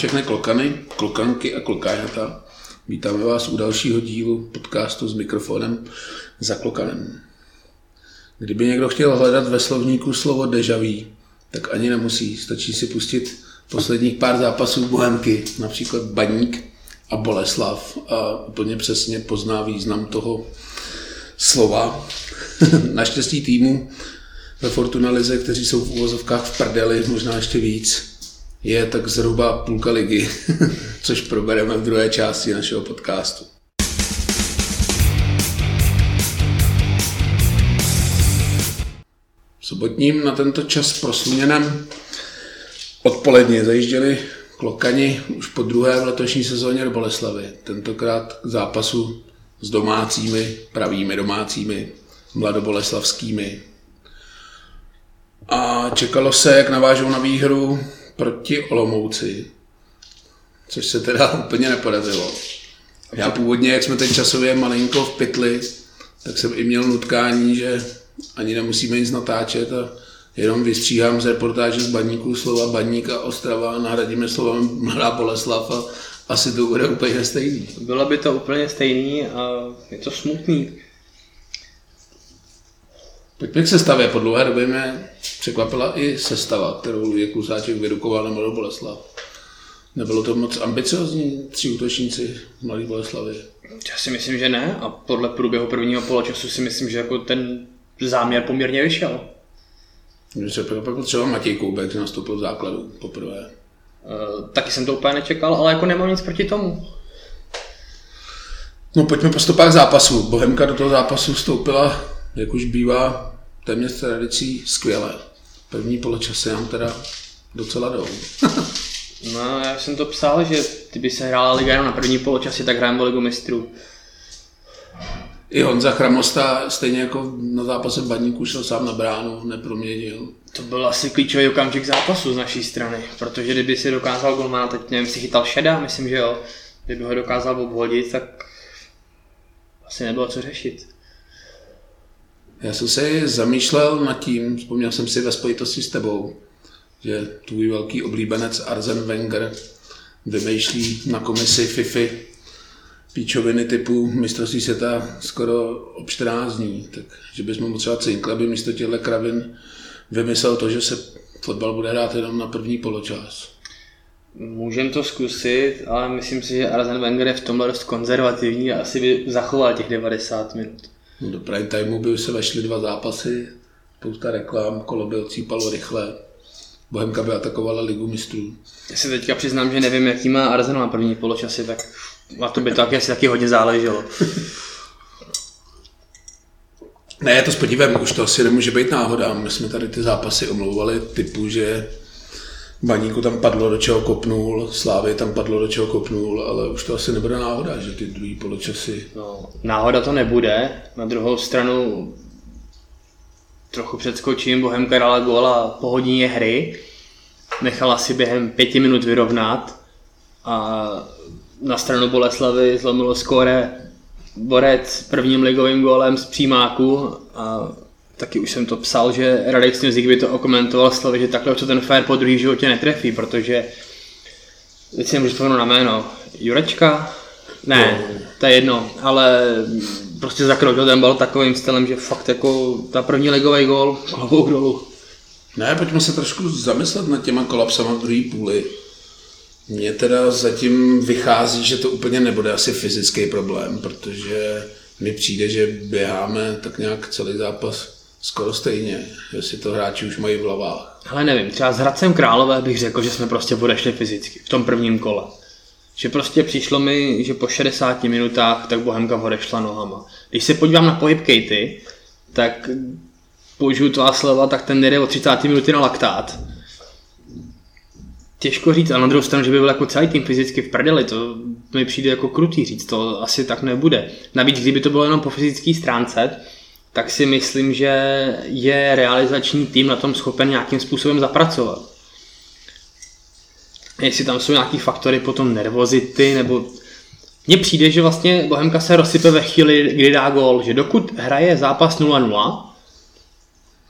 Všechny klokany, klokanky a klokáňata. Vítáme vás u dalšího dílu podcastu s mikrofonem za klokanem. Kdyby někdo chtěl hledat ve slovníku slovo dejaví, tak ani nemusí. Stačí si pustit posledních pár zápasů Bohemky, například Baník a Boleslav a úplně přesně pozná význam toho slova. Naštěstí týmu ve Fortuna Lize, kteří jsou v úvozovkách v prdeli, možná ještě víc, je tak zhruba půlka ligy, což probereme v druhé části našeho podcastu. Sobotním na tento čas prosluněném odpoledně zajížděli klokani už po druhé v letošní sezóně do Boleslavy. Tentokrát k zápasu s domácími, pravými domácími, mladoboleslavskými. A čekalo se, jak navážou na výhru proti Olomouci, což se teda úplně nepodařilo. Já původně, jak jsme teď časově malinko v pytli, tak jsem i měl nutkání, že ani nemusíme nic natáčet a jenom vystříhám z reportáže z Baníku slova Baník a Ostrava a nahradíme slovem Mladá Boleslav a asi to bude úplně stejný. Bylo by to úplně stejný a je to smutný. Pojďme k sestavě. Po dlouhé době mě překvapila i sestava, kterou Luděk Klusáček vyrukoval na Mladou Boleslav. Nebylo to moc ambiciozní tři útočníci Mladé Boleslavy? Já si myslím, že ne a podle průběhu prvního poločasu si myslím, že jako ten záměr poměrně vyšel. Mě se překvapil třeba Matěj Koubek, že nastoupil v základu poprvé. Uh, taky jsem to úplně nečekal, ale jako nemám nic proti tomu. No pojďme po stopách zápasu. Bohemka do toho zápasu vstoupila, jak už bývá téměř tradicí, skvěle. První poločasy nám teda docela jdou. no, já jsem to psal, že kdyby se hrála liga jenom na první poločasy, tak hrajeme ligu mistrů. I Honza Chramosta, stejně jako na zápase Baníku, šel sám na bránu, neproměnil. To byl asi klíčový okamžik zápasu z naší strany, protože kdyby si dokázal golmana, teď nevím, si chytal šedá, myslím, že jo, kdyby ho dokázal obhodit, tak asi nebylo co řešit. Já jsem se zamýšlel nad tím, vzpomněl jsem si ve spojitosti s tebou, že tvůj velký oblíbenec Arzen Wenger vymýšlí na komisi FIFI píčoviny typu mistrovství světa skoro ob 14 dní, tak že bychom třeba cinkli, aby místo těchto kravin vymyslel to, že se fotbal bude hrát jenom na první poločas. Můžem to zkusit, ale myslím si, že Arzen Wenger je v tomhle dost konzervativní a asi by zachoval těch 90 minut. Do prime timeu by se vešly dva zápasy, spousta reklam, kolo by ocípalo rychle. Bohemka by atakovala ligu mistrů. Já si teďka přiznám, že nevím, jaký má Arsenal na první poločasy, tak a to by to taky asi taky hodně záleželo. Ne, je to s podívem, už to asi nemůže být náhoda. My jsme tady ty zápasy omlouvali typu, že Baníku tam padlo, do čeho kopnul, Slávy tam padlo, do čeho kopnul, ale už to asi nebude náhoda, že ty druhý poločasy... No, náhoda to nebude. Na druhou stranu trochu předskočím, Bohemka dala a po hodině hry nechala si během pěti minut vyrovnat a na stranu Boleslavy zlomilo skóre Borec prvním ligovým gólem z přímáku a taky už jsem to psal, že Radek Snězik by to okomentoval slovy, že takhle co ten fair po druhý životě netrefí, protože teď si nemůžu na jméno, Jurečka? Ne, no. to je jedno, ale prostě zakročil ten bal takovým stylem, že fakt jako ta první ligový gól, klobouk dolů. Ne, pojďme se trošku zamyslet nad těma kolapsama v druhé půli. Mně teda zatím vychází, že to úplně nebude asi fyzický problém, protože mi přijde, že běháme tak nějak celý zápas skoro stejně, jestli to hráči už mají v hlavách. Ale nevím, třeba s Hradcem Králové bych řekl, že jsme prostě odešli fyzicky v tom prvním kole. Že prostě přišlo mi, že po 60 minutách tak Bohemka odešla nohama. Když se podívám na pohyb Katy, tak použiju to slova, tak ten jde o 30 minuty na laktát. Těžko říct, ale na druhou stranu, že by byl jako celý tým fyzicky v prdeli, to mi přijde jako krutý říct, to asi tak nebude. Navíc, kdyby to bylo jenom po fyzické stránce, tak si myslím, že je realizační tým na tom schopen nějakým způsobem zapracovat. Jestli tam jsou nějaký faktory potom nervozity, nebo mně přijde, že vlastně Bohemka se rozsype ve chvíli, kdy dá gól, že dokud hraje zápas 0-0,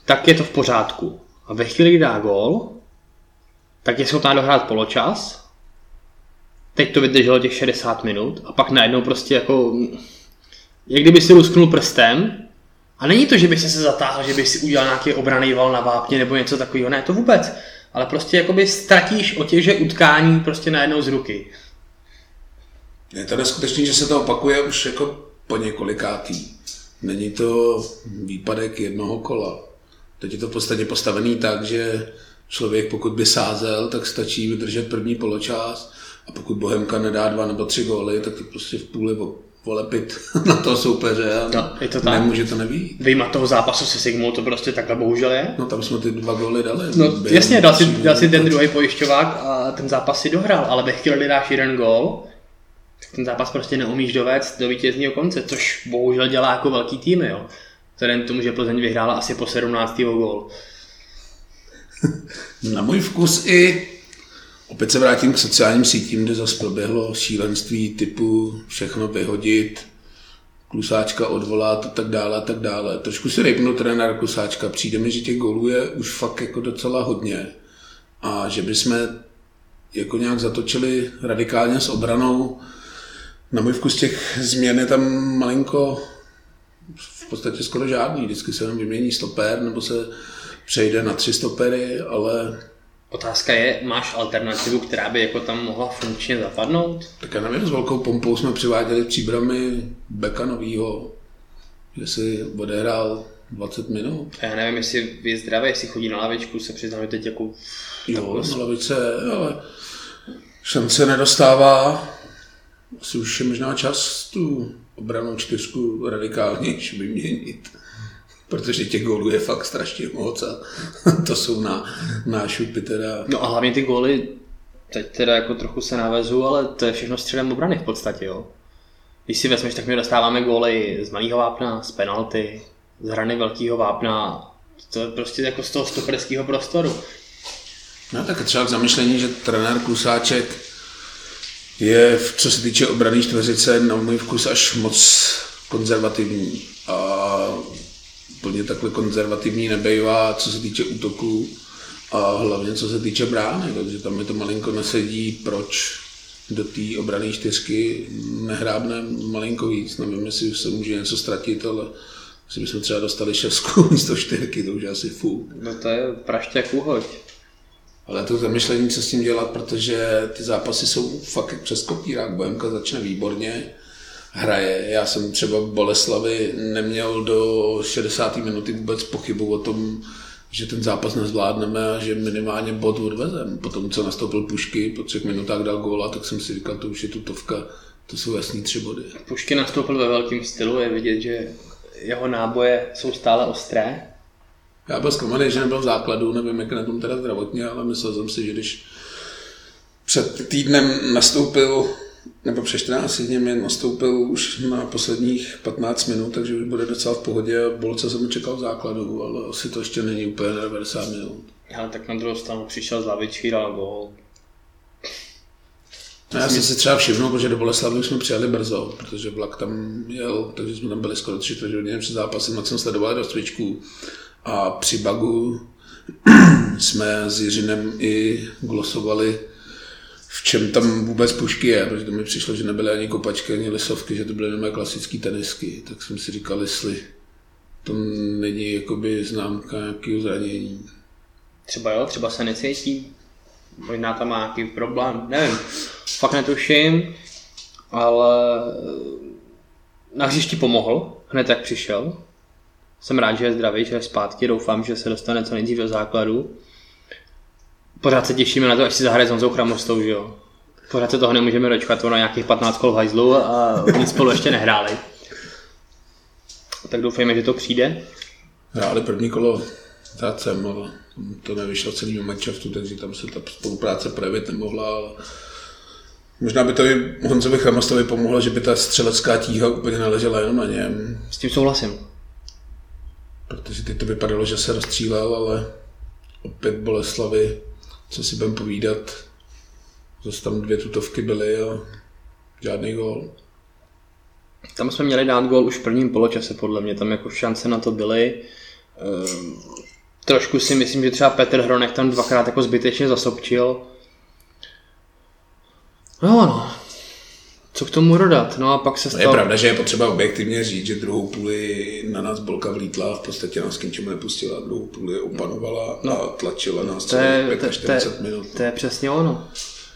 tak je to v pořádku. A ve chvíli, kdy dá gól, tak je schopná dohrát poločas teď to vydrželo těch 60 minut a pak najednou prostě jako, jak kdyby si lusknul prstem a není to, že by si se zatáhl, že by si udělal nějaký obraný val na vápně nebo něco takového, ne, to vůbec. Ale prostě jakoby ztratíš otěže utkání prostě najednou z ruky. Je to neskutečný, že se to opakuje už jako po několikátý. Není to výpadek jednoho kola. Teď je to v podstatě postavený tak, že člověk pokud by sázel, tak stačí vydržet první poločas a pokud Bohemka nedá dva nebo tři góly, tak to prostě v půli polepit na toho soupeře a no, je to tak. nemůže to nebýt. Vyjma toho zápasu se Sigmou to prostě takhle bohužel je. No tam jsme ty dva góly dali. No Byl, jasně, dal si, dal si ten druhý pojišťovák a ten zápas si dohrál, ale ve chvíli, kdy dáš jeden gól, tak ten zápas prostě neumíš dovést do vítězního konce, což bohužel dělá jako velký tým, jo. Vzhledem tomu, že Plzeň vyhrála asi po 17. gól. Na můj vkus i Opět se vrátím k sociálním sítím, kde zase proběhlo šílenství typu všechno vyhodit, klusáčka odvolat a tak dále a tak dále. Trošku si rejpnu trenér klusáčka, přijde mi, že těch gólů je už fakt jako docela hodně a že bychom jako nějak zatočili radikálně s obranou. Na můj vkus těch změn je tam malinko v podstatě skoro žádný. Vždycky se jenom vymění stoper nebo se přejde na tři stopery, ale Otázka je, máš alternativu, která by jako tam mohla funkčně zapadnout? Tak já nevím, s velkou pompou jsme přiváděli příbramy Beka novýho, že si odehrál 20 minut. A já nevím, jestli je zdravý, jestli chodí na lavičku, se přiznám, teď jako... Jo, na lavice, ale šance nedostává. Asi už je možná čas tu obranou čtyřku radikálnější vyměnit protože těch gólů je fakt strašně moc a to jsou na, na šupy teda. No a hlavně ty góly, teď teda jako trochu se navezu, ale to je všechno středem obrany v podstatě, jo. Když si vezmeš, tak my dostáváme góly z malého vápna, z penalty, z hrany velkého vápna, to je prostě jako z toho stoperského prostoru. No tak třeba k zamyšlení, že trenér Klusáček je, co se týče obrany čtveřice, na můj vkus až moc konzervativní. A úplně takhle konzervativní nebejvá, co se týče útoku a hlavně co se týče brány, takže tam mi to malinko nesedí, proč do té obrany čtyřky nehrábne malinko víc. Nevím, jestli se může něco ztratit, ale si bychom třeba dostali šestku místo čtyřky, to už je asi fů. No to je prašťák uhoď. Ale to zamyšlení, co s tím dělat, protože ty zápasy jsou fakt přes kopírák. Bohemka začne výborně, hraje. Já jsem třeba Boleslavy neměl do 60. minuty vůbec pochybu o tom, že ten zápas nezvládneme a že minimálně bod odvezem. Potom, co nastoupil Pušky, po třech minutách dal góla, tak jsem si říkal, to už je tutovka, to jsou jasný tři body. Pušky nastoupil ve velkém stylu, je vidět, že jeho náboje jsou stále ostré. Já byl zklamaný, že nebyl v základu, nevím, jak na tom teda zdravotně, ale myslel jsem si, že když před týdnem nastoupil nebo přes 14 dní mi nastoupil už na posledních 15 minut, takže už bude docela v pohodě. Bolce jsem čekal v základu, ale asi to ještě není úplně na 90 minut. Ale tak na druhou stranu přišel z lavičky, dal gol. No, já jsem si třeba všimnul, protože do Boleslavy jsme přijeli brzo, protože vlak tam jel, takže jsme tam byli skoro tři čtvrtě hodiny před zápasem, tak jsem sledoval do stvičku a při bagu jsme s Jiřinem i glosovali v čem tam vůbec pušky je, protože to mi přišlo, že nebyly ani kopačky, ani lisovky, že to byly jenom klasické tenisky, tak jsem si říkal, jestli to není jakoby známka nějakého zranění. Třeba jo, třeba se necítí, možná tam má nějaký problém, nevím, fakt netuším, ale na hřišti pomohl, hned jak přišel. Jsem rád, že je zdravý, že je zpátky, doufám, že se dostane co nejdřív do základu pořád se těšíme na to, až si zahraje s Honzou Chramostou, že jo. Pořád se toho nemůžeme dočkat, ono nějakých 15 kol hajzlu a nic spolu ještě nehráli. Tak doufejme, že to přijde. Hráli první kolo jsem, ale to nevyšlo celý manšaftu, takže tam se ta spolupráce projevit nemohla, ale Možná by to i Honzovi Chramostovi pomohlo, že by ta střelecká tíha úplně neležela jenom na něm. S tím souhlasím. Protože teď to vypadalo, že se rozstřílel, ale opět Boleslavy co si budeme povídat, zase tam dvě tutovky byly a žádný gól. Tam jsme měli dát gól už v prvním poločase, podle mě, tam jako šance na to byly. Ehm, trošku si myslím, že třeba Petr Hronek tam dvakrát jako zbytečně zasopčil. No, no. Co k tomu dodat? No a pak se No stalo... je pravda, že je potřeba objektivně říct, že druhou půli na nás Bolka vlítla a v podstatě nás k ničemu nepustila. Druhou půli opanovala a tlačila nás to je, to, to, 40 minut. to je přesně ono.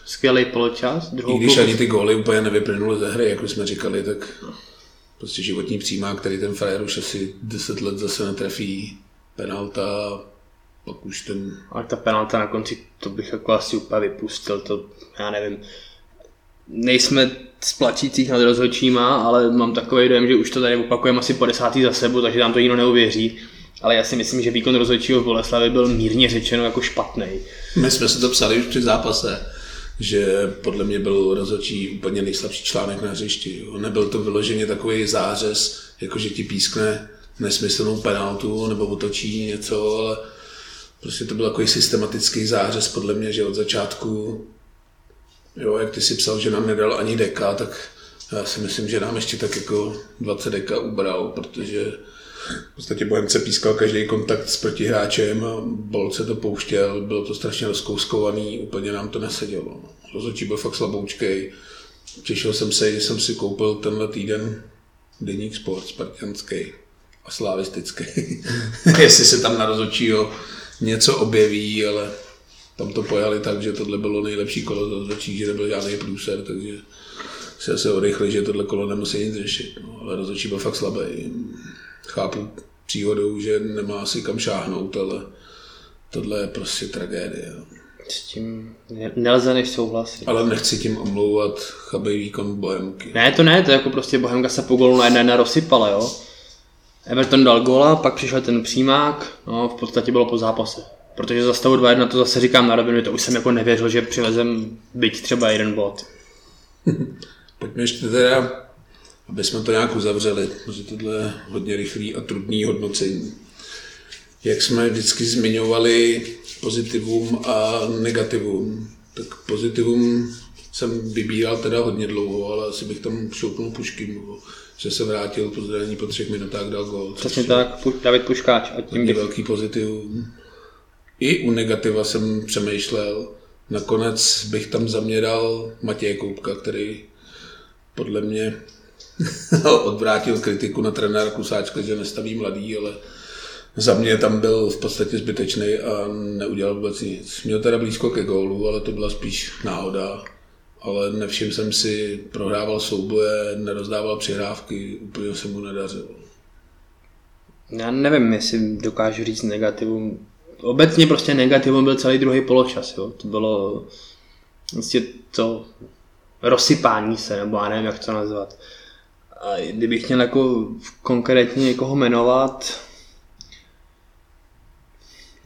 Skvělý poločas, I druhou když půl... ani ty góly úplně nevyplynuly ze hry, jako jsme říkali, tak prostě životní přímák, který ten frajer už asi 10 let zase netrefí, penalta, pak už ten Ale ta penalta na konci, to bych jako asi úplně vypustil, to já nevím. Nejsme z plačících nad rozhodčíma, ale mám takový dojem, že už to tady opakujeme asi po desátý za sebou, takže tam to nikdo neuvěří. Ale já si myslím, že výkon rozhodčího v Boleslavě byl mírně řečeno jako špatný. My jsme si to psali už při zápase, že podle mě byl rozhodčí úplně nejslabší článek na hřišti. Nebyl to vyloženě takový zářez, jako že ti pískne nesmyslnou penaltu nebo otočí něco, ale prostě to byl takový systematický zářez podle mě, že od začátku, jo, jak ty si psal, že nám nedal ani deka, tak já si myslím, že nám ještě tak jako 20 deka ubral, protože v podstatě Bohemce pískal každý kontakt s protihráčem a Bolce to pouštěl, bylo to strašně rozkouskovaný, úplně nám to nesedělo. Rozhodčí byl fakt slaboučkej. Těšil jsem se, že jsem si koupil tenhle týden Deník Sport, spartianský a slavistický. Jestli se tam na rozhodčího něco objeví, ale tam to pojali tak, že tohle bylo nejlepší kolo rozhodčí, že nebyl žádný průser, takže se asi odrychli, že tohle kolo nemusí nic řešit. No, ale rozhodčí byl fakt slabý chápu příhodou, že nemá asi kam šáhnout, ale tohle je prostě tragédie. S tím ne- nelze než souhlasit. Ale nechci tím omlouvat chabý výkon Bohemky. Ne, to ne, to je jako prostě Bohemka se po golu na jedna rozsypala, jo. Everton dal góla, pak přišel ten přímák, no v podstatě bylo po zápase. Protože za stavu 2-1 to zase říkám na rovinu, to už jsem jako nevěřil, že přivezem byť třeba jeden bod. Pojďme ještě teda, aby jsme to nějak uzavřeli, protože tohle je hodně rychlý a trudný hodnocení. Jak jsme vždycky zmiňovali pozitivum a negativum, tak pozitivum jsem vybíral teda hodně dlouho, ale asi bych tam šoupnul Puškin, že se vrátil po zranění po třech minutách, dal gol. Přesně tak, David Puškáč a tím bych... velký pozitivum. I u negativa jsem přemýšlel. Nakonec bych tam zaměral Matěje Koupka, který podle mě odvrátil kritiku na trenéra Kusáčka, že nestaví mladý, ale za mě tam byl v podstatě zbytečný a neudělal vůbec nic. Měl teda blízko ke gólu, ale to byla spíš náhoda. Ale nevšiml jsem si, prohrával souboje, nerozdával přihrávky, úplně se mu nedařilo. Já nevím, jestli dokážu říct negativum. Obecně prostě negativum byl celý druhý poločas, jo. To bylo prostě to rozsypání se, nebo já nevím, jak to nazvat. A kdybych měl jako konkrétně někoho jmenovat,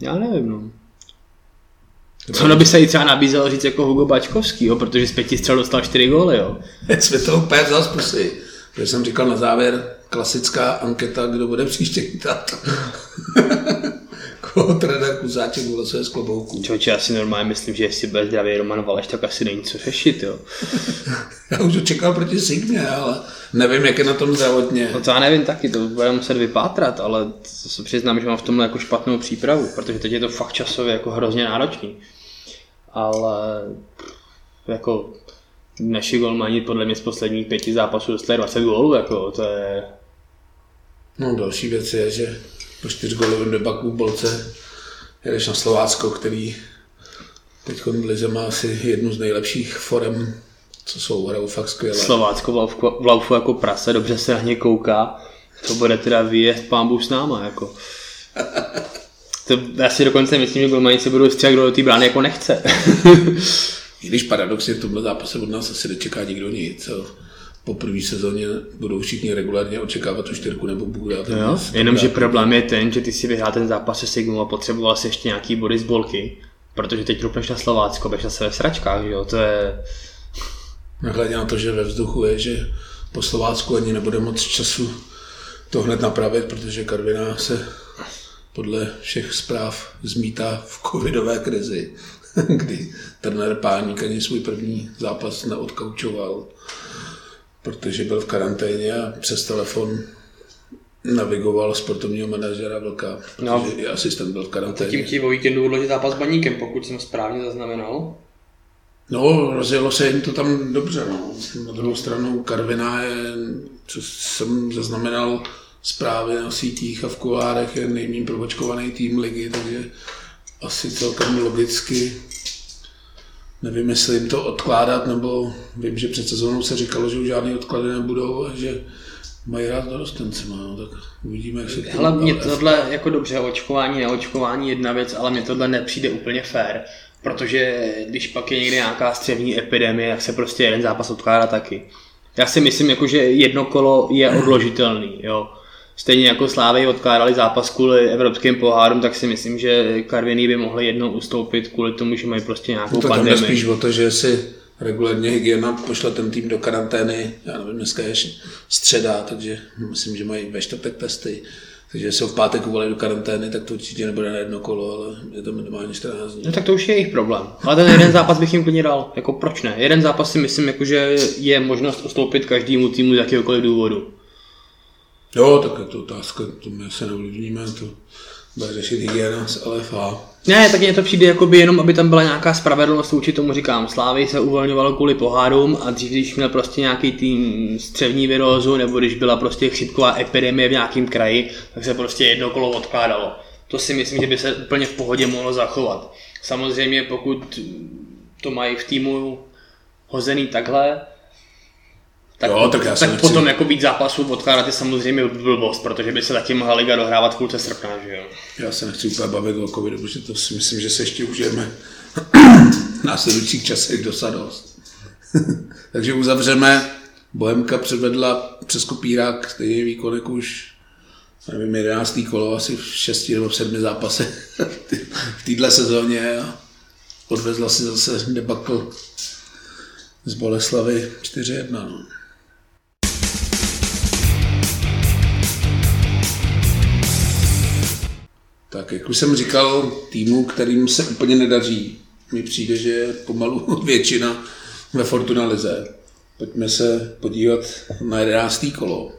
já nevím, no. Co ono by se i třeba nabízelo říct jako Hugo Bačkovský, jo, protože z pěti střel dostal čtyři góly, jo. jsme to úplně vzal z pusy. Protože jsem říkal na závěr, klasická anketa, kdo bude příště chytat. Koho trenér Kuzáček vylosuje z klobouku. Člověče, já si normálně myslím, že jestli bude zdravý Roman Valeš, tak asi není co řešit, jo. Já už ho čekal proti Signě, ale nevím, jak je na tom zdravotně. No to já nevím taky, to budeme muset vypátrat, ale to se přiznám, že mám v tomhle jako špatnou přípravu, protože teď je to fakt časově jako hrozně náročný. Ale jako naši golmani podle mě z posledních pěti zápasů dostali 20 gólů, jako to je... No další věc je, že po čtyřgolovém debaku v Bolce jedeš na Slovácko, který teď v Lize má asi jednu z nejlepších forem, co jsou, hrajou fakt skvěle. Slovácko v laufu, v laufu jako prase, dobře se na ně kouká, to bude teda výjezd pámbu s náma, jako. To, já si dokonce myslím, že golmani se budou stříhat, kdo do té brány jako nechce. I když paradoxně v tomhle zápase od nás asi nečeká nikdo nic. Jo. Po první sezóně budou všichni regulárně očekávat tu čtyřku nebo Bůh dát. Jo, jenomže problém je ten, že ty si vyhrál ten zápas se Sigmou a potřeboval si ještě nějaký body z bolky, protože teď rupneš na Slovácko, budeš zase ve sračkách, že jo, to je... Nehledě na to, že ve vzduchu je, že po Slovácku ani nebude moc času to hned napravit, protože Karviná se podle všech zpráv zmítá v covidové krizi, kdy trenér Páník ani svůj první zápas neodkaučoval, protože byl v karanténě a přes telefon navigoval sportovního manažera Vlka, protože No. i asistent byl v karanténě. ti o víkendu odložit zápas s baníkem, pokud jsem správně zaznamenal. No, rozjelo se jim to tam dobře. No. Na druhou stranu Karviná je, co jsem zaznamenal zprávy na sítích a v kulárech, je nejméně provočkovaný tým ligy, takže asi celkem logicky nevím, jestli jim to odkládat, nebo vím, že před sezónou se říkalo, že už žádné odklady nebudou a že mají rád dorostence, no, tak uvidíme, jak se to Hele, mě tohle jako dobře, očkování, neočkování jedna věc, ale mně tohle nepřijde úplně fair, protože když pak je někde nějaká střevní epidemie, tak se prostě jeden zápas odkládá taky. Já si myslím, jako, že jedno kolo je odložitelný, jo. Stejně jako Slávy odkládali zápas kvůli evropským pohárům, tak si myslím, že Karviný by mohli jednou ustoupit kvůli tomu, že mají prostě nějakou no to pandemii. To spíš o to, že si regulérně hygiena pošle ten tým do karantény, já nevím, dneska je středa, takže myslím, že mají ve čtvrtek testy. Takže se v pátek uvolili do karantény, tak to určitě nebude na jedno kolo, ale je to minimálně 14 dní. No tak to už je jejich problém. Ale ten jeden zápas bych jim klidně dal. Jako proč ne? Jeden zápas si myslím, jako, že je možnost ustoupit každému týmu z jakéhokoliv důvodu. Jo, tak je to otázka, to my se neovlivníme, to bude řešit hygiena z LFA. Ne, tak mně to přijde jakoby jenom, aby tam byla nějaká spravedlnost vůči tomu říkám. Slávy se uvolňovalo kvůli pohárům a dřív, když měl prostě nějaký tým střevní virózu nebo když byla prostě chřipková epidemie v nějakém kraji, tak se prostě jedno kolo odkládalo. To si myslím, že by se úplně v pohodě mohlo zachovat. Samozřejmě pokud to mají v týmu hozený takhle, tak, jo, tak, já tak nechci... potom jako být zápasů odkládat je samozřejmě blbost, protože by se taky mohla liga dohrávat v půlce srpna, že jo? Já se nechci úplně bavit o covidu, protože to si myslím, že se ještě užijeme v následujících časech dosadost. Takže uzavřeme. Bohemka předvedla přes kopírák stejný výkon jako už nevím, 11. kolo, asi v 6 nebo v 7 zápasech v této sezóně a odvezla si zase debakl z Boleslavy 4-1. No. Tak jak už jsem říkal, týmu, kterým se úplně nedaří, mi přijde, že je pomalu většina ve Fortuna Lize. Pojďme se podívat na 11. kolo.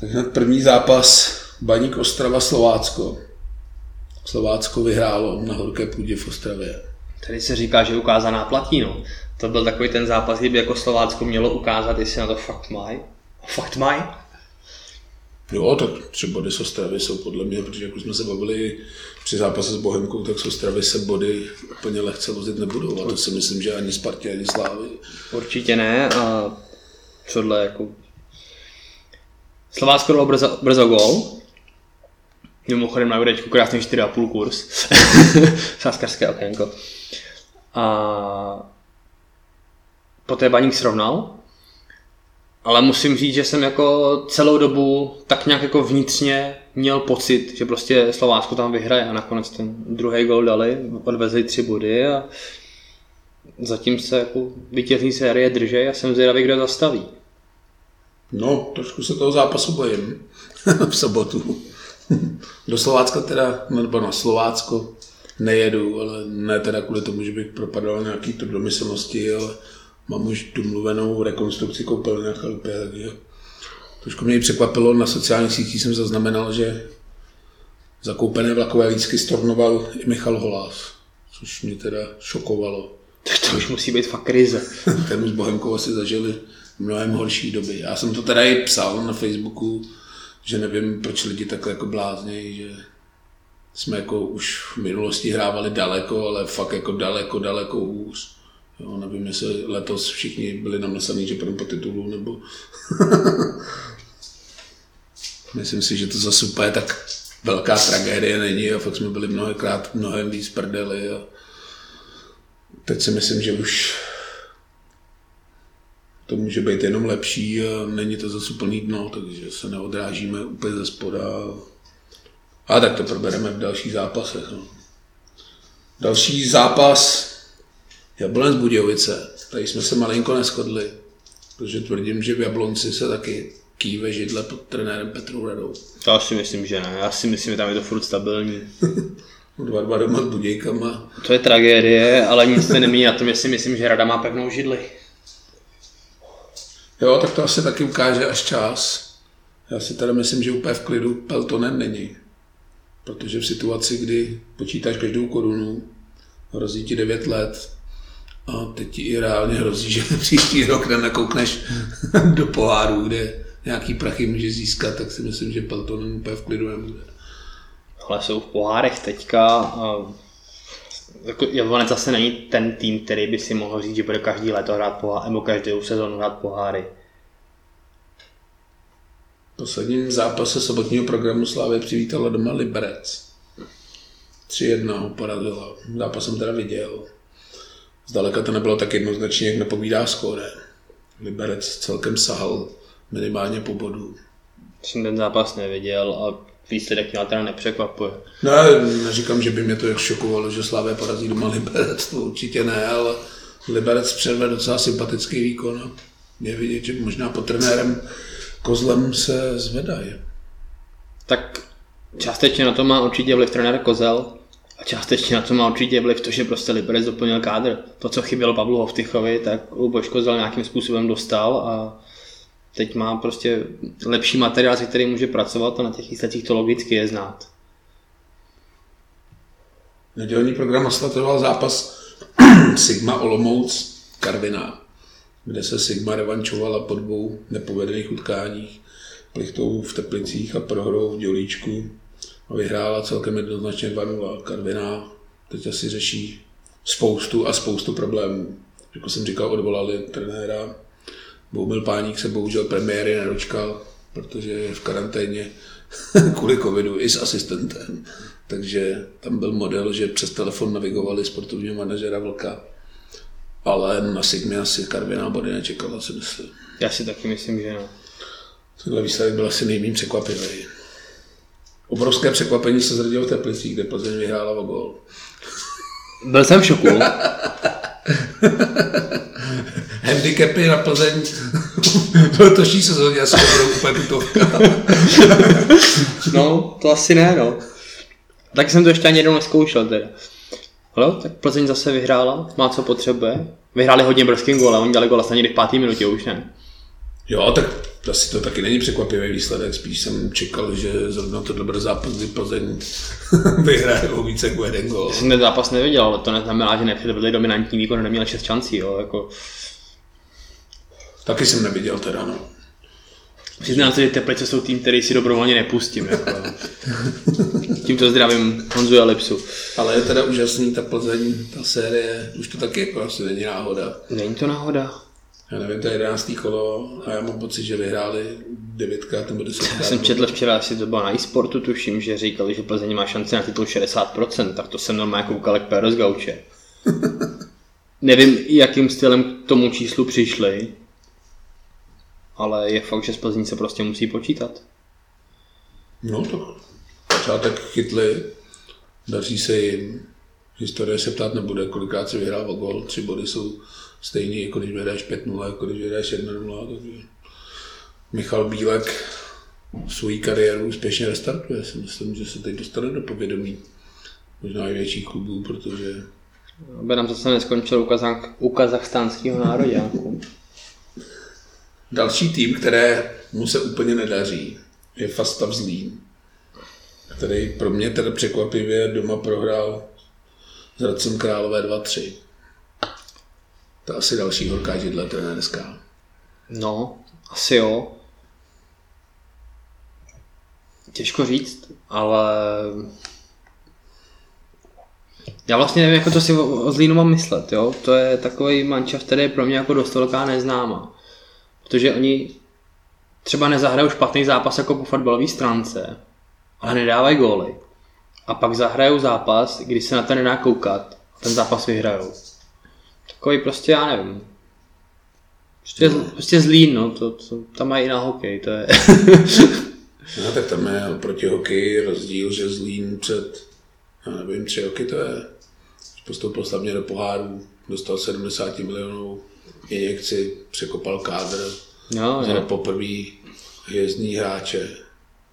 Tak hned první zápas Baník Ostrava Slovácko. Slovácko vyhrálo na horké půdě v Ostravě. Tady se říká, že ukázaná platí, no. To byl takový ten zápas, kdyby jako Slovácko mělo ukázat, jestli na to fakt mají. Fakt mají. Jo, tak tři body z Ostravy jsou podle mě, protože jak už jsme se bavili při zápase s Bohemkou, tak z Ostravy se body úplně lehce vozit nebudou. A to si myslím, že ani Spartě, ani Slávy. Určitě ne. A tohle jako... Slovácko dalo brzo, brzo gol. Mimochodem na Jurečku krásný 4,5 kurz. Sáskarské okénko. A poté Baník srovnal ale musím říct, že jsem jako celou dobu tak nějak jako vnitřně měl pocit, že prostě Slovácko tam vyhraje a nakonec ten druhý gol dali, odvezli tři body a zatím se jako vítězní série drží a jsem zvědavý, kdo zastaví. No, trošku se toho zápasu bojím v sobotu. Do Slovácka teda, nebo na Slovácko nejedu, ale ne teda kvůli tomu, že bych propadal nějaký to domyslnosti, ale mám už domluvenou rekonstrukci koupelny na chalupě, takže trošku mě překvapilo, na sociálních sítích jsem zaznamenal, že zakoupené vlakové lístky stornoval i Michal Holás, což mě teda šokovalo. Tak to už musí být fakt krize. Ten s Bohemkou asi zažili mnohem horší doby. Já jsem to teda i psal na Facebooku, že nevím, proč lidi takhle jako bláznějí, že jsme jako už v minulosti hrávali daleko, ale fakt jako daleko, daleko hůř. Jo, nevím, jestli letos všichni byli namlsaný, že půjdeme po titulu, nebo... Myslím si, že to zase úplně tak velká tragédie není a fakt jsme byli mnohokrát mnohem víc prdeli a teď si myslím, že už to může být jenom lepší a není to zase úplný dno, takže se neodrážíme úplně ze spoda. A tak to probereme v dalších zápasech. No. Další zápas Jablonec Budějovice, tady jsme se malinko neschodli, protože tvrdím, že v Jablonci se taky kýve židle pod trenérem Petru Radou. Já si myslím, že ne. Já si myslím, že tam je to furt stabilní. dva dva doma s Budějkama. To je tragédie, ale nic se nemění na tom, že si myslím, že Rada má pevnou židli. Jo, tak to asi taky ukáže až čas. Já si teda myslím, že úplně v klidu Peltonen není. Protože v situaci, kdy počítáš každou korunu, hrozí ti 9 let, A teď ti i reálně hrozí, že příští rok nenakoukneš do poháru, kde nějaký prachy může získat, tak si myslím, že Pelton úplně v klidu nebude. Ale jsou v pohárech teďka. Jako Jablonec zase není ten tým, který by si mohl říct, že bude každý léto hrát poháry, nebo každou sezónu hrát poháry. V posledním zápase sobotního programu Slávy přivítala doma Liberec. 3-1 ho porazila. Zápas jsem teda viděl. Zdaleka to nebylo tak jednoznačně, jak napovídá skóre. Liberec celkem sahal minimálně po bodu. Jsem ten zápas neviděl a výsledek mě teda nepřekvapuje. Ne, neříkám, že by mě to jak šokovalo, že Slávě porazí doma Liberec, to určitě ne, ale Liberec předvedl docela sympatický výkon. Je vidět, že možná pod trenérem Kozlem se zvedají. Tak částečně na to má určitě vliv trenér Kozel a částečně na to má určitě vliv to, že prostě Liberec doplnil kádr. To, co chybělo Pavlu Hovtychovi, tak Luboš Kozel nějakým způsobem dostal a teď má prostě lepší materiál, se kterým může pracovat a na těch výsledcích to logicky je znát. Nedělní program oslatoval zápas Sigma Olomouc Karviná, kde se Sigma revančovala po dvou nepovedených utkáních plichtou v Teplicích a prohrou v Dělíčku a vyhrála celkem jednoznačně 2-0. Karviná teď asi řeší spoustu a spoustu problémů. Jako jsem říkal, odvolali trenéra Boumil Páník se bohužel premiéry nedočkal, protože je v karanténě kvůli covidu i s asistentem. Takže tam byl model, že přes telefon navigovali sportovního manažera Vlka. Ale na Sigmy asi Karviná body nečekala, si myslím. Já si taky myslím, že no. Tenhle výsledek byl asi nejmím překvapivý. Obrovské překvapení se zrodilo v Teplicích, kde Plzeň vyhrála o gol. Byl jsem v šoku. handicapy na Plzeň v letošní sezóně asi nebudou úplně tutovka. no, to asi ne, no. Tak jsem to ještě ani jednou neskoušel teda. Halo, tak Plzeň zase vyhrála, má co potřebuje. Vyhráli hodně brzkým gólem, oni dali gól asi někdy v pátý minutě už, ne? Jo, tak asi to taky není překvapivý výsledek, spíš jsem čekal, že zrovna to dobrý zápas, kdy Plzeň vyhraje o více jako jeden gól. Jsem ten zápas neviděl, ale to neznamená, že nepředvedli dominantní výkon, neměli šest šancí, jo, jako... Taky jsem neviděl teda, no. Přiznám se, že Teplice jsou tým, který si dobrovolně nepustím. Jako. Tímto zdravím Honzu a Lipsu. Ale je teda úžasný ta Plzeň, ta série, už to taky jako asi není náhoda. Není to náhoda. Já nevím, to je 11. kolo a já mám pocit, že vyhráli devětkrát nebo desetkrát. Já jsem četl včera, asi to bylo na e-sportu, tuším, že říkali, že Plzeň má šanci na titul 60%, tak to jsem normálně koukal jak péro z gauče. Nevím, jakým stylem k tomu číslu přišli, ale je fakt, že z Plzní se prostě musí počítat. No to začátek chytli, daří se jim, historie se ptát nebude, kolikrát vyhrál o gol, tři body jsou stejný, jako když vyhráš 5-0, jako když vyhráš 1-0, takže Michal Bílek svou kariéru úspěšně restartuje. Si myslím, že se teď dostane do povědomí možná i větších klubů, protože... Aby nám zase neskončil u, Kazach- u kazachstánského nároďáku. Další tým, které mu se úplně nedaří, je Fastav Zlín, který pro mě teda překvapivě doma prohrál s Hradcem Králové 2-3. To asi další horká židle trenérská. No, asi jo. Těžko říct, ale já vlastně nevím, jako to si o, Zlínu mám myslet, jo. To je takový mančav, který je pro mě jako dost velká neznáma. Protože oni třeba nezahrajou špatný zápas jako po fotbalové stránce, ale nedávají góly. A pak zahrajou zápas, kdy se na to nedá koukat a ten zápas vyhrajou. Takový prostě, já nevím. Prostě, prostě zlín, no, to, to, tam mají i na hokej, to je. no tak tam je oproti hokeji rozdíl, že Zlín před, já nevím, tři roky to je, postoupil slavně do poháru, dostal 70 milionů injekci, překopal kádr, no, za poprvé hvězdní hráče.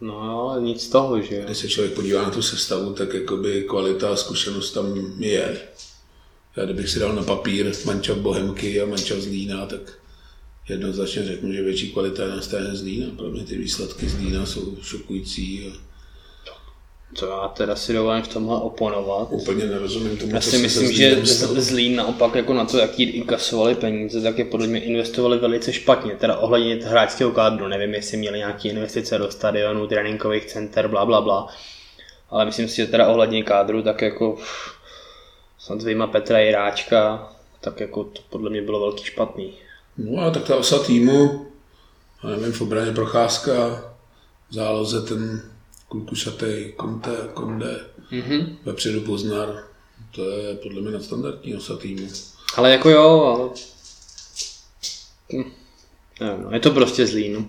No ale nic z toho, že Když se člověk podívá na tu sestavu, tak jakoby kvalita a zkušenost tam je. Já kdybych si dal na papír mančav Bohemky a mančav Zlína, tak jednoznačně řeknu, že větší kvalita je na straně Zlína. Pro mě ty výsledky Zlína jsou šokující. A Co já teda si dovolím v tomhle oponovat. Úplně nerozumím tomu, Já si myslím, že Zlín naopak jako na to, jaký inkasovali peníze, tak je podle mě investovali velice špatně. Teda ohledně hráčského kádru, nevím, jestli měli nějaké investice do stadionů, tréninkových center, bla, bla, bla. Ale myslím si, že teda ohledně kádru, tak jako snad vyjma Petra Jiráčka, tak jako to podle mě bylo velký špatný. No a tak ta osa týmu, já nevím, v obraně Procházka, v záloze ten kulkušatej, Conte, Konde, Mhm. vepředu Poznar, to je podle mě nadstandardní osa týmu. Ale jako jo, ale... Hm, Nevím, no, je to prostě zlý, no.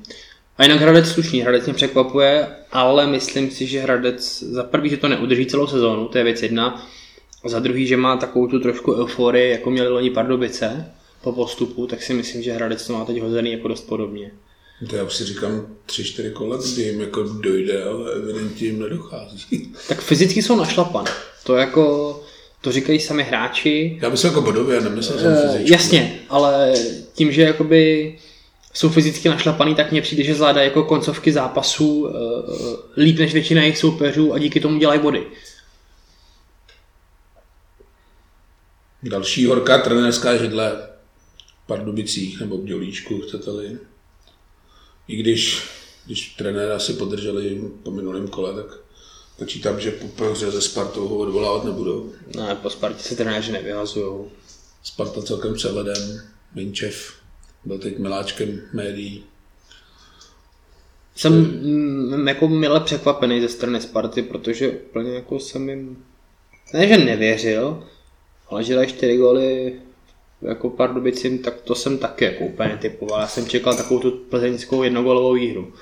A jinak Hradec slušný, Hradec mě překvapuje, ale myslím si, že Hradec za prvý, že to neudrží celou sezónu, to je věc jedna. Za druhý, že má takovou tu trošku euforii, jako měli loni Pardubice po postupu, tak si myslím, že Hradec to má teď hozený jako dost podobně. To já už si říkám tři, čtyři kola, kdy jim jako dojde, ale evidentně jim nedochází. Tak fyzicky jsou našlapané. To jako, to říkají sami hráči, Já myslím jako bodově, nemyslel jsem Eh, fyzičku. jasně, ale tím, že jakoby jsou fyzicky našlapaný, tak mně přijde, že zvládají jako koncovky zápasů uh, líp než většina jejich soupeřů a díky tomu dělají body. Další horká trenérská židle v Pardubicích nebo v Dělíčku, chcete-li. I když, když trenéra si podrželi po minulém kole, tak počítám, že po prohře ze Spartou ho odvolávat nebudou. Ne, po Spartě se trenéři nevyhazují. Sparta celkem přehledem, Minčev byl teď miláčkem médií. Jsem mm, jako mile překvapený ze strany Sparty, protože úplně jako jsem jim, ne že nevěřil, ale že dají čtyři góly jako Pardubicím, tak to jsem taky jako úplně typoval. Já jsem čekal takovou tu plzeňskou jednogolovou výhru.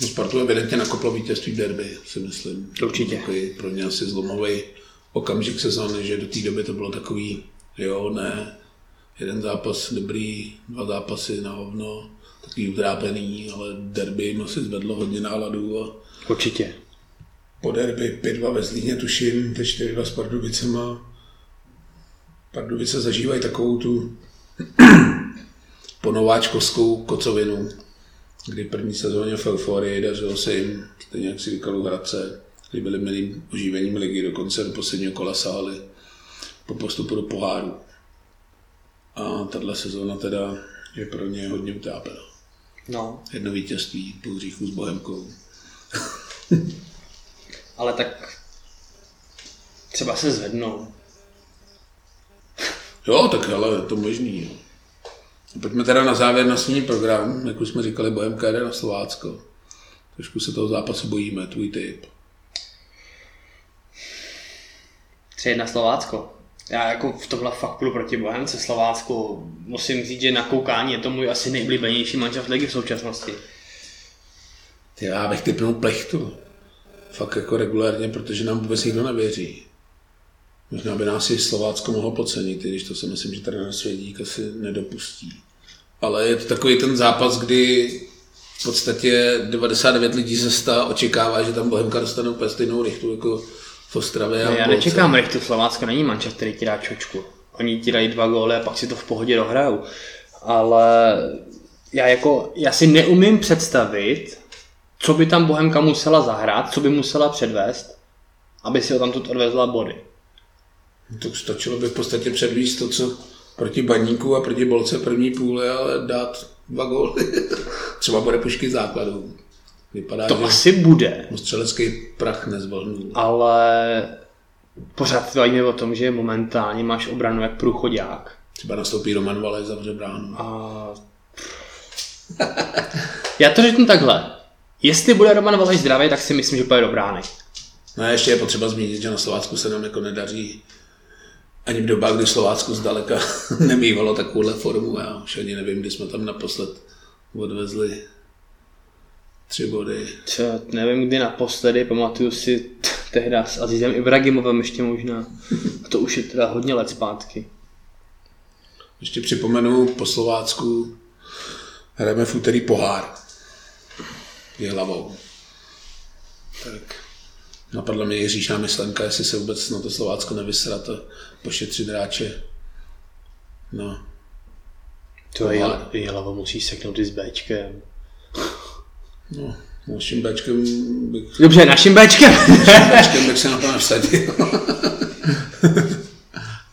No, Spartu evidentně nakoplo vítězství derby, si myslím. Určitě. Takový pro ně asi zlomový okamžik sezóny, že do té doby to bylo takový, jo, ne, jeden zápas dobrý, dva zápasy na hovno, takový utrápený, ale derby jim asi zvedlo hodně náladu a Určitě. po derby 5-2 ve Zlíně tuším, teď 4-2 s Pardubicema. Pardubice zažívají takovou tu ponováčkovskou kocovinu, kdy první sezóně v euforii dařilo se jim, stejně jak si říkal Hradce, kdy byli milým oživením ligy, dokonce do posledního kola sáhli po postupu do poháru. A tahle sezóna teda je pro ně hodně utápená. No, Jedno vítězství po hříchu s Bohemkou. ale tak třeba se zvednou. Jo, tak ale je to možný. Jo. Pojďme teda na závěr na svůj program, jak už jsme říkali, Bohemka jde na Slovácko. Trošku se toho zápasu bojíme, tvůj tip. 3-1 Slovácko. Já jako v tomhle fakt půjdu proti Bohemce Slovácku. Musím říct, že na koukání je to můj asi nejblíbenější manžel ligy v současnosti. Ty, já bych typnul plechtu. Fakt jako regulárně, protože nám vůbec nikdo nevěří. Možná by nás i Slovácko mohlo podcenit, i když to si myslím, že trenér Svědík asi nedopustí. Ale je to takový ten zápas, kdy v podstatě 99 lidí ze 100 očekává, že tam Bohemka dostane úplně stejnou rychtu jako v Ostravě. a Ne, já nečekám rychtu, Slovácko není manča, který ti dá čočku. Oni ti dají dva góly a pak si to v pohodě dohrajou. Ale já, jako, já si neumím představit, co by tam Bohemka musela zahrát, co by musela předvést, aby si ho tam odvezla body. To stačilo by v podstatě předvíst to, co proti baníku a proti bolce první půle, ale dát dva góly. Třeba bude pušky základů. Vypadá, To že asi bude, střelecký prach nezvolnul. ale pořád bavíme o tom, že momentálně máš obranu jak průchodák. Třeba nastoupí Roman Valej, zavře bránu. A... Já to řeknu takhle. Jestli bude Roman Valej zdravý, tak si myslím, že půjde do brány. No a ještě je potřeba zmínit, že na Slovácku se nám jako nedaří ani v dobách, kdy Slovácko zdaleka nemývalo takovouhle formu. Já už ani nevím, kdy jsme tam naposled odvezli tři body. Co, nevím kdy naposledy, pamatuju si tehdy s Azizem Ibragimovem ještě možná. To už je teda hodně let zpátky. Ještě připomenu, po Slovácku hrajeme v úterý pohár. Je hlavou. Tak napadla mě Jiříšná myšlenka, jestli se vůbec na to Slovácko nevysrat a pošetřit hráče. No, To je, je hlava musí seknout i s Bčkem. no, Naším Bčkem bych, Dobře, naším Bčkem. Bčkem bych se na to nevsadil.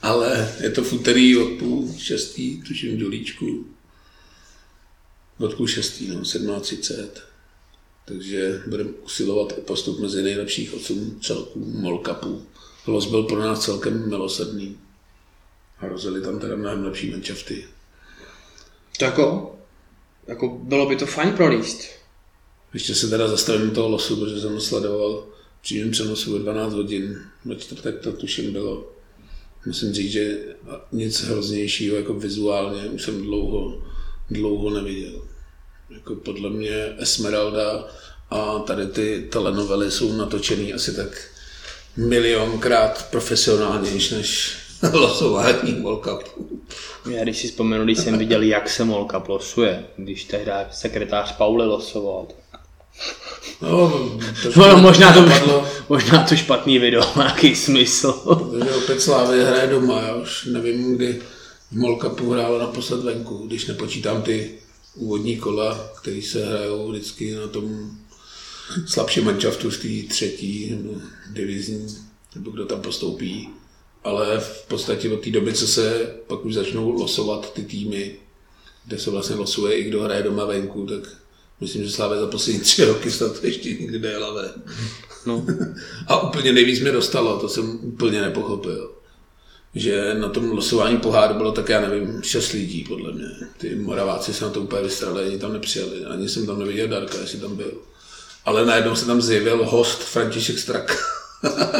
Ale je to v úterý od půl šestý, tuším v Dolíčku. Od půl šestý, no, 17.30. Takže budeme usilovat o postup mezi nejlepších osm celků MOL Cupu. Los byl pro nás celkem milosrdný. Hrozili tam teda mnohem lepší manšafty. To jako, jako bylo by to fajn prolíst. Ještě se teda zastavím toho losu, protože jsem ho sledoval v přímém přenosu ve 12 hodin. Ve čtvrtek to tuším bylo. Musím říct, že nic hroznějšího jako vizuálně už jsem dlouho, dlouho neviděl. Jako podle mě Esmeralda a tady ty telenovely jsou natočený asi tak milionkrát profesionálnější než losování World Cupu. Já když si vzpomenu, když jsem viděl, jak se World Cup losuje, když tehdy sekretář Paule losoval, No, no, možná, to, možná to špatný video má nějaký smysl. Takže opět Slávy hraje doma, já už nevím, kdy v Molkapu hrála naposled venku, když nepočítám ty úvodní kola, které se hrajou vždycky na tom slabším manšaftu z té třetí nebo divizní, nebo kdo tam postoupí. Ale v podstatě od té doby, co se pak už začnou losovat ty týmy, kde se vlastně losuje i kdo hraje doma venku, tak myslím, že Slávě za poslední tři roky snad ještě nikdy nejela ven. No. A úplně nejvíc mi dostalo, to jsem úplně nepochopil. Že na tom losování poháru bylo tak, já nevím, šest lidí podle mě. Ty Moraváci se na to úplně vystrali, ani tam nepřijeli. Ani jsem tam neviděl Darka, jestli tam byl. Ale najednou se tam zjevil host František Strak.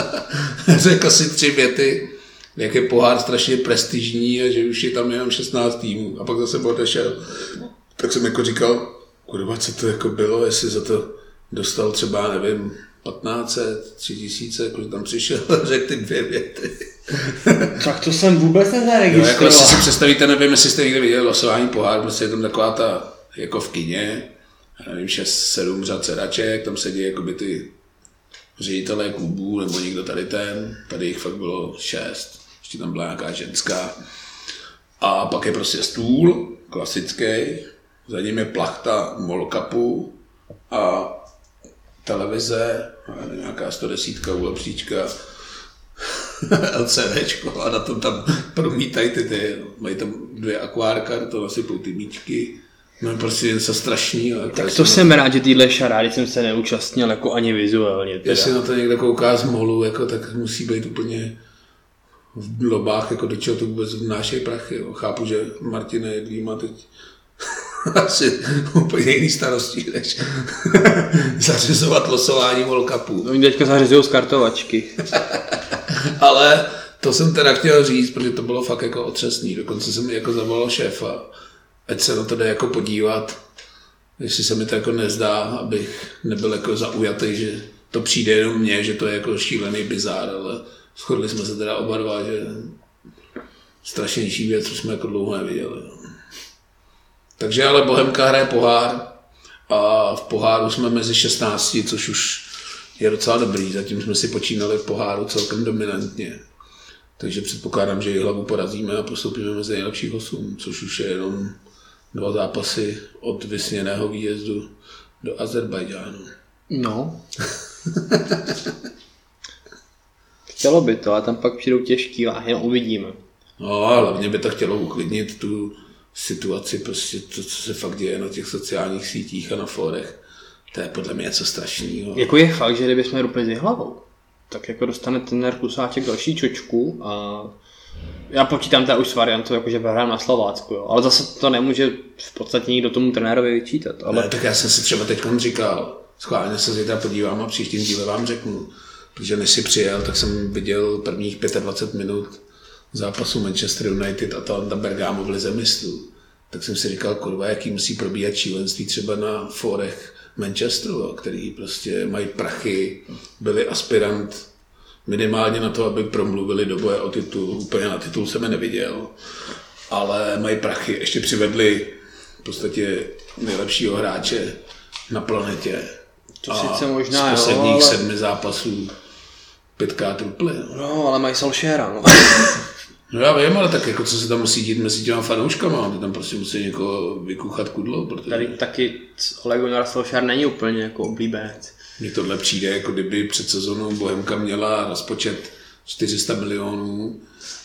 Řekl si tři věty, jak je pohár strašně prestižní a že už je tam jenom 16 týmů. A pak zase odešel. Tak jsem jako říkal, kurva, co to jako bylo, jestli za to dostal třeba, nevím, 1500, 3000, jako tam přišel a řekl ty dvě věty. tak to jsem vůbec nezaregistroval. No, jako si představíte, nevím, jestli jste někdy viděli losování pohár, prostě je tam taková ta, jako v kině, já nevím, 6-7 řad sedaček, tam sedí jakoby ty ředitelé klubů, nebo někdo tady ten, tady jich fakt bylo šest, ještě tam byla nějaká ženská. A pak je prostě stůl, klasický, za ním je plachta molkapu a televize, nějaká 110 ulepříčka, LCDčko a na tom tam promítají ty, ty, mají tam dvě akvárka, to nasypou ty míčky. No prostě něco strašný. Ale tak to jsem na... rád, že týhle šarády jsem se neúčastnil jako ani vizuálně. Teda. Jestli na to někdo kouká z molu, jako, tak musí být úplně v globách, jako do čeho to vůbec vnášejí prachy. Jo. Chápu, že Martin Jedlý má teď asi úplně jiný starosti, než zařizovat losování World Cupu. No, oni teďka zařizují z kartovačky. Ale to jsem teda chtěl říct, protože to bylo fakt jako otřesný. Dokonce jsem jako zavolal šéfa, ať se na to jde jako podívat, jestli se mi to jako nezdá, abych nebyl jako zaujatý, že to přijde jenom mně, že to je jako šílený bizár, ale shodli jsme se teda oba dva, že strašnější věc, co jsme jako dlouho neviděli. Takže ale Bohemka hraje pohár a v poháru jsme mezi 16, což už je docela dobrý. Zatím jsme si počínali v poháru celkem dominantně. Takže předpokládám, že ji hlavu porazíme a postoupíme mezi nejlepších osm, což už je jenom dva zápasy od vysněného výjezdu do Azerbajdžánu. No. Chtělo by to, a tam pak přijdou těžký a jenom uvidíme. No, hlavně by to chtělo uklidnit tu situaci, prostě to, co se fakt děje na těch sociálních sítích a na fórech. To je podle mě něco strašného. Jako je fakt, že kdybychom rupli hlavou, tak jako dostane ten Kusáček další čočku a já počítám teda už s variantou, jako že hrám na Slovácku, jo. ale zase to nemůže v podstatě nikdo tomu trenérovi vyčítat. Ale... Ne, tak já jsem si třeba teď říkal, schválně se zítra podívám a příštím díle vám řeknu, protože než si přijel, tak jsem viděl prvních 25 minut zápasu Manchester United a Atalanta Bergamo v lize mistrů. Tak jsem si říkal, kurva, jaký musí probíhat šílenství třeba na fórech Manchesteru, který prostě mají prachy, byli aspirant minimálně na to, aby promluvili do boje o titul. Úplně na titul jsem je neviděl, ale mají prachy. Ještě přivedli v podstatě nejlepšího hráče na planetě. To a sice možná, z posledních jo, ale... sedmi zápasů pětkrát trupli. No. no, ale mají Solskjaera, no. No já vím, ale tak jako co se tam musí dít mezi těma fanouškama, ty tam prostě musí někoho vykuchat kudlo, protože Tady taky Ole Gunnar Solskjaer není úplně jako oblíbenec. mně tohle přijde, jako kdyby před sezónou Bohemka měla rozpočet 400 milionů,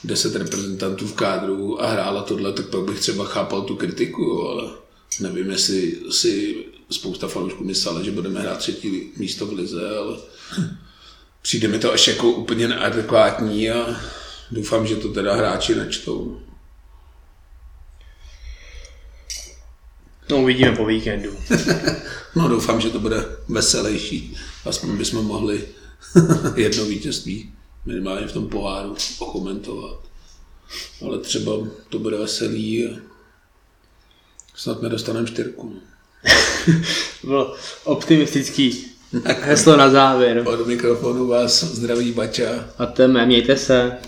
10 reprezentantů v kádru a hrála tohle, tak pak bych třeba chápal tu kritiku, ale nevím, jestli si spousta fanoušků myslela, že budeme hrát třetí místo v lize, ale přijde mi to až jako úplně neadekvátní a doufám, že to teda hráči nečtou. No uvidíme po víkendu. No doufám, že to bude veselější. Aspoň bychom mohli jedno vítězství minimálně v tom poháru okomentovat. Ale třeba to bude veselý a snad nedostaneme čtyřku. Bylo optimistický heslo na závěr. Od mikrofonu vás zdraví Bača. A teme, mějte se.